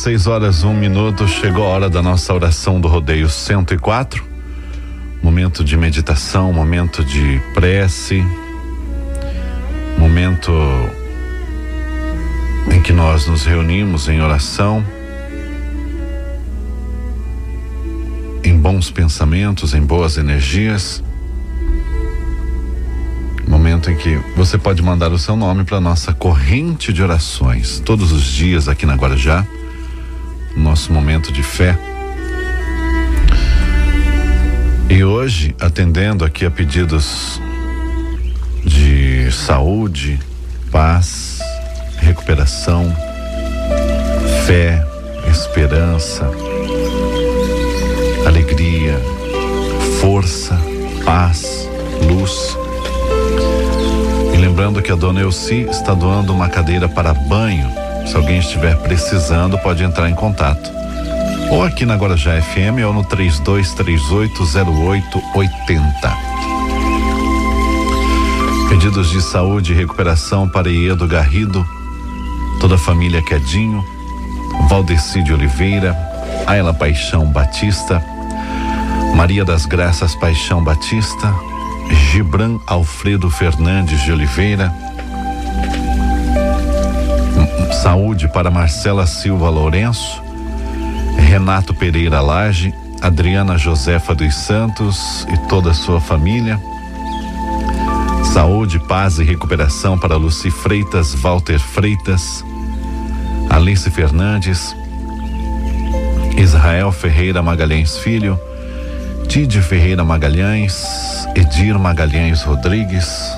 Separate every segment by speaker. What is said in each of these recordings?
Speaker 1: 6 horas, um minuto, chegou a hora da nossa oração do rodeio 104. Momento de meditação, momento de prece, momento em que nós nos reunimos em oração, em bons pensamentos, em boas energias. Momento em que você pode mandar o seu nome para nossa corrente de orações todos os dias aqui na Guarujá nosso momento de fé. E hoje, atendendo aqui a pedidos de saúde, paz, recuperação, fé, esperança, alegria, força, paz, luz. E lembrando que a dona Elci está doando uma cadeira para banho se alguém estiver precisando, pode entrar em contato. Ou aqui na Guarujá FM ou no 32380880. Pedidos de saúde e recuperação para Iedo Garrido, toda a família Quedinho, Valdeci de Oliveira, Ayla Paixão Batista, Maria das Graças Paixão Batista, Gibran Alfredo Fernandes de Oliveira, Saúde para Marcela Silva Lourenço, Renato Pereira Lage, Adriana Josefa dos Santos e toda a sua família. Saúde, paz e recuperação para Luci Freitas, Walter Freitas, Alice Fernandes, Israel Ferreira Magalhães Filho, Tide Ferreira Magalhães, Edir Magalhães Rodrigues,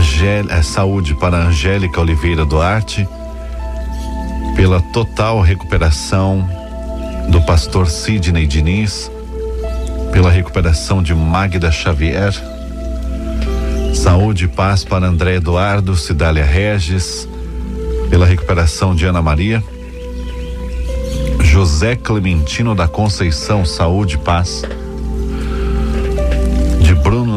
Speaker 1: Angel, é, saúde para Angélica Oliveira Duarte, pela total recuperação do pastor Sidney Diniz, pela recuperação de Magda Xavier, saúde e paz para André Eduardo, Cidália Regis, pela recuperação de Ana Maria, José Clementino da Conceição, saúde e paz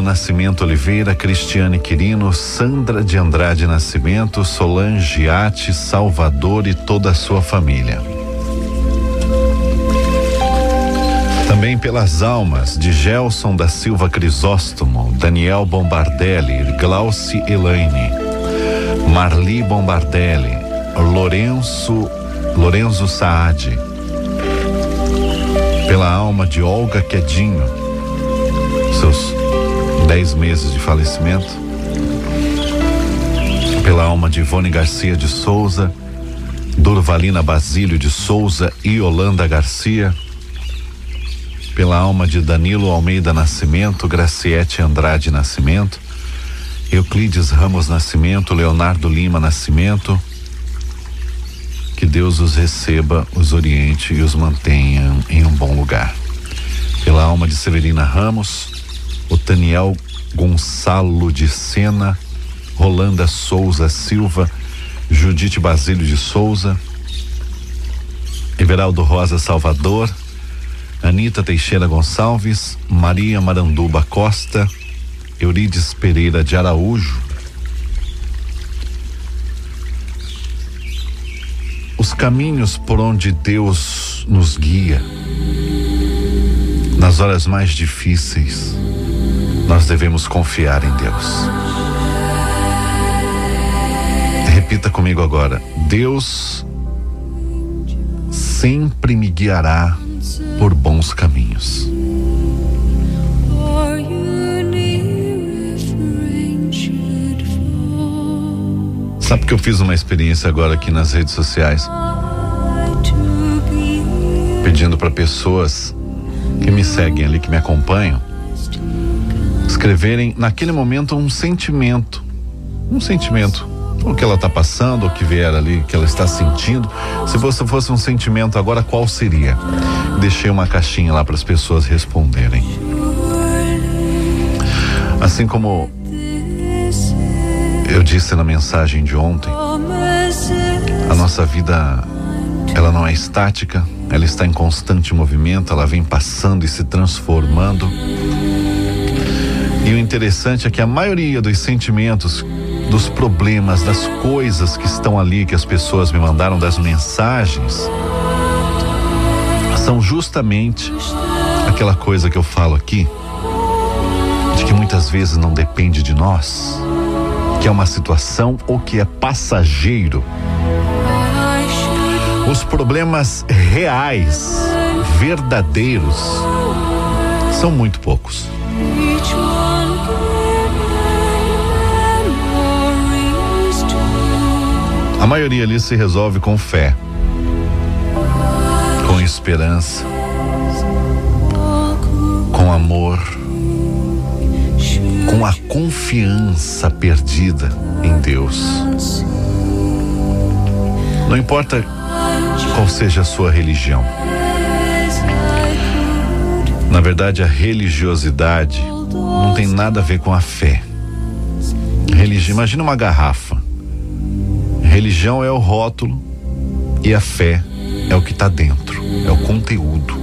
Speaker 1: Nascimento Oliveira, Cristiane Quirino, Sandra de Andrade Nascimento, Solange Ate, Salvador e toda a sua família. Também pelas almas de Gelson da Silva Crisóstomo, Daniel Bombardelli, Glauci Elaine, Marli Bombardelli, Lourenço, Lorenzo Saad. Pela alma de Olga Quedinho, seus dez meses de falecimento. Pela alma de Ivone Garcia de Souza, Durvalina Basílio de Souza e Holanda Garcia. Pela alma de Danilo Almeida Nascimento, Graciete Andrade Nascimento, Euclides Ramos Nascimento, Leonardo Lima Nascimento. Que Deus os receba, os oriente e os mantenha em um bom lugar. Pela alma de Severina Ramos, Otaniel Gonçalo de Sena, Rolanda Souza Silva, Judite Basílio de Souza, Everaldo Rosa Salvador, Anita Teixeira Gonçalves, Maria Maranduba Costa, Eurides Pereira de Araújo, os caminhos por onde Deus nos guia nas horas mais difíceis nós devemos confiar em Deus. Repita comigo agora: Deus sempre me guiará por bons caminhos. Sabe que eu fiz uma experiência agora aqui nas redes sociais, pedindo para pessoas que me seguem ali, que me acompanham, escreverem naquele momento um sentimento, um sentimento, o que ela está passando, o que vier ali, que ela está sentindo. Se você fosse um sentimento agora, qual seria? Deixei uma caixinha lá para as pessoas responderem. Assim como eu disse na mensagem de ontem, a nossa vida ela não é estática, ela está em constante movimento, ela vem passando e se transformando. E o interessante é que a maioria dos sentimentos dos problemas, das coisas que estão ali que as pessoas me mandaram, das mensagens, são justamente aquela coisa que eu falo aqui, de que muitas vezes não depende de nós, que é uma situação ou que é passageiro. Os problemas reais, verdadeiros, são muito poucos. A maioria ali se resolve com fé, com esperança, com amor, com a confiança perdida em Deus. Não importa qual seja a sua religião. Na verdade, a religiosidade não tem nada a ver com a fé. Religi imagina uma garrafa. Religião é o rótulo e a fé é o que está dentro, é o conteúdo.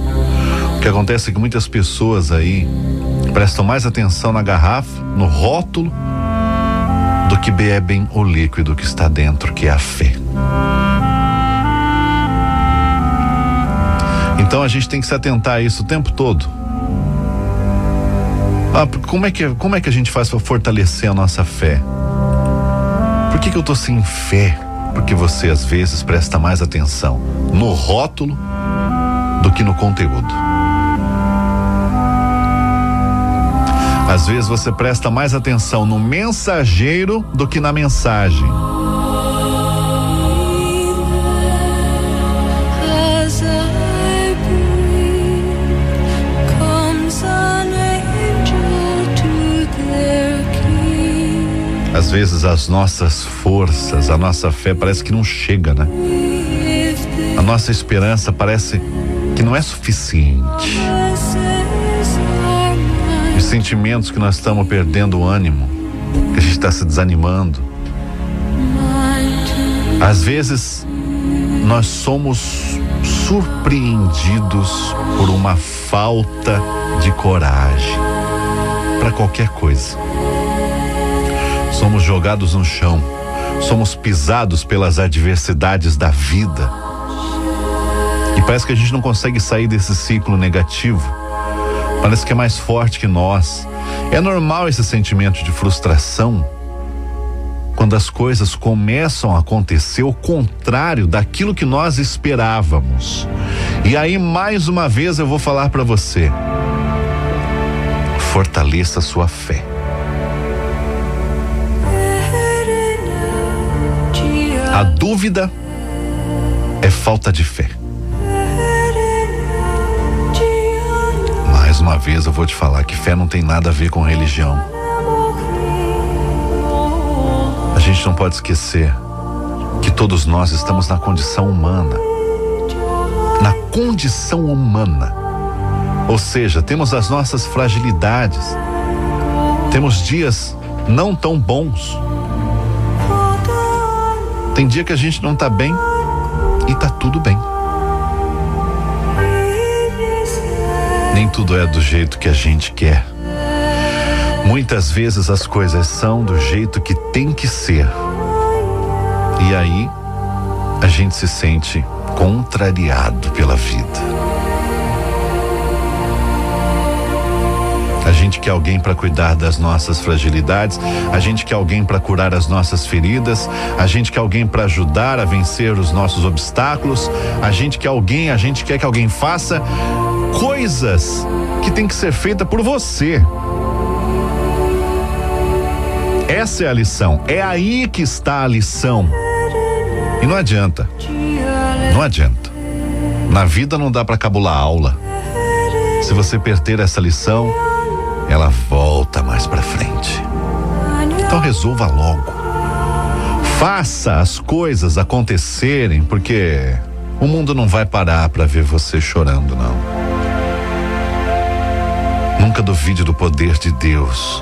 Speaker 1: O que acontece é que muitas pessoas aí prestam mais atenção na garrafa, no rótulo, do que bebem o líquido que está dentro, que é a fé. Então a gente tem que se atentar a isso o tempo todo. Ah, como é que, como é que a gente faz para fortalecer a nossa fé? Por que, que eu tô sem fé? Porque você às vezes presta mais atenção no rótulo do que no conteúdo. Às vezes você presta mais atenção no mensageiro do que na mensagem. Às vezes as nossas forças, a nossa fé parece que não chega, né? A nossa esperança parece que não é suficiente. Os sentimentos que nós estamos perdendo o ânimo, que a gente está se desanimando. Às vezes nós somos surpreendidos por uma falta de coragem para qualquer coisa somos jogados no chão, somos pisados pelas adversidades da vida. E parece que a gente não consegue sair desse ciclo negativo. Parece que é mais forte que nós. É normal esse sentimento de frustração quando as coisas começam a acontecer o contrário daquilo que nós esperávamos. E aí, mais uma vez, eu vou falar para você: fortaleça sua fé. A dúvida é falta de fé. Mais uma vez eu vou te falar que fé não tem nada a ver com religião. A gente não pode esquecer que todos nós estamos na condição humana. Na condição humana. Ou seja, temos as nossas fragilidades. Temos dias não tão bons tem dia que a gente não tá bem e tá tudo bem. Nem tudo é do jeito que a gente quer. Muitas vezes as coisas são do jeito que tem que ser. E aí a gente se sente contrariado pela vida. A gente quer alguém para cuidar das nossas fragilidades, a gente quer alguém para curar as nossas feridas, a gente quer alguém para ajudar a vencer os nossos obstáculos, a gente quer alguém, a gente quer que alguém faça coisas que tem que ser feita por você. Essa é a lição, é aí que está a lição. E não adianta. Não adianta. Na vida não dá para cabular aula. Se você perder essa lição, ela volta mais para frente. Então resolva logo. Faça as coisas acontecerem, porque o mundo não vai parar para ver você chorando, não. Nunca duvide do poder de Deus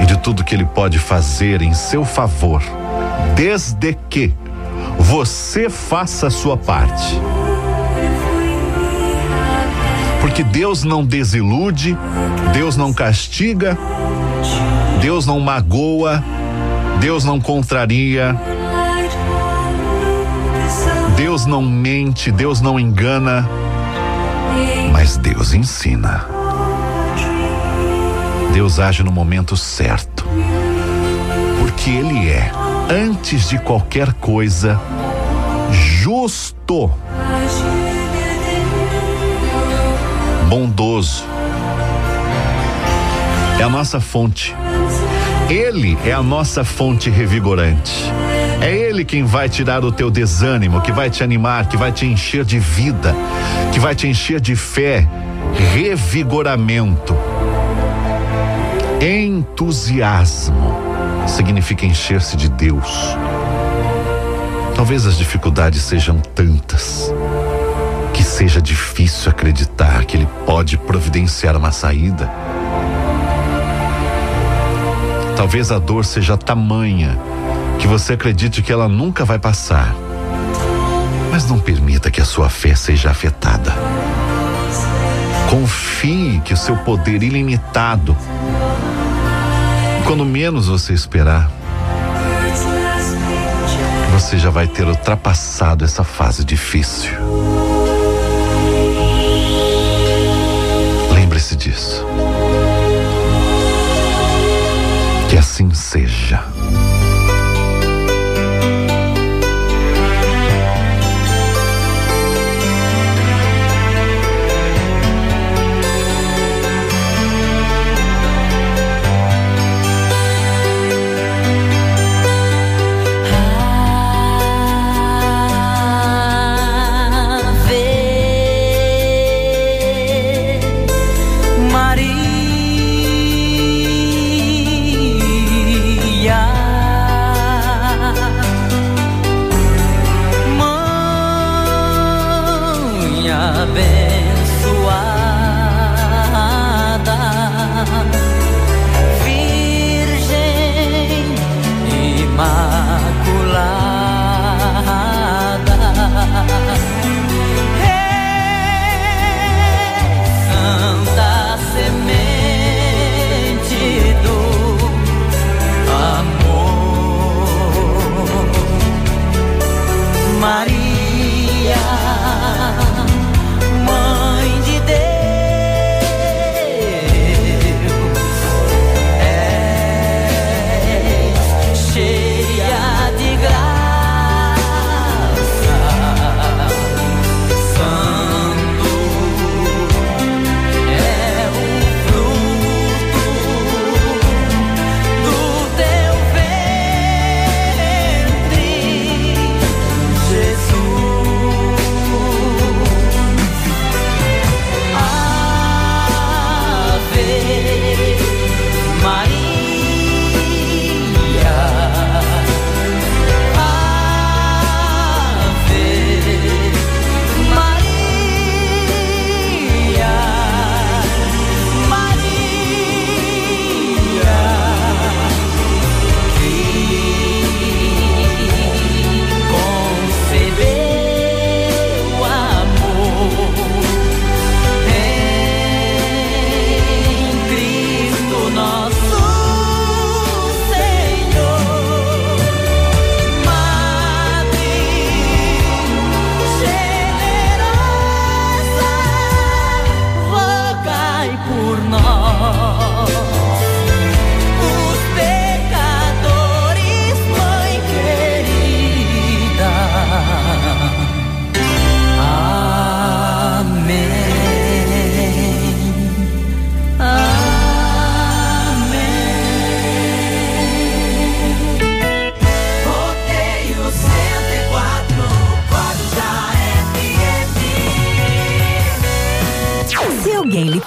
Speaker 1: e de tudo que Ele pode fazer em seu favor, desde que você faça a sua parte. Porque Deus não desilude, Deus não castiga, Deus não magoa,
Speaker 2: Deus não contraria. Deus não mente, Deus não engana, mas Deus ensina. Deus age no momento certo, porque Ele é, antes de qualquer coisa, justo, bondoso. É a nossa fonte. Ele é a nossa fonte revigorante. É Ele quem vai tirar o teu desânimo, que vai te animar, que vai te encher de vida, que vai te encher de fé, revigoramento. Entusiasmo significa encher-se de Deus. Talvez as dificuldades sejam tantas que seja difícil acreditar que Ele pode providenciar uma saída. Talvez a dor seja tamanha que você acredite que ela nunca vai passar. Mas não permita que a sua fé seja afetada. Confie que o seu poder ilimitado, quando menos você esperar, você já vai ter ultrapassado essa fase difícil. Assim seja.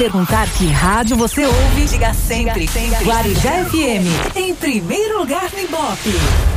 Speaker 3: Perguntar que rádio você ouve, diga sempre, sempre. Guarujá FM, em primeiro lugar no Ibope.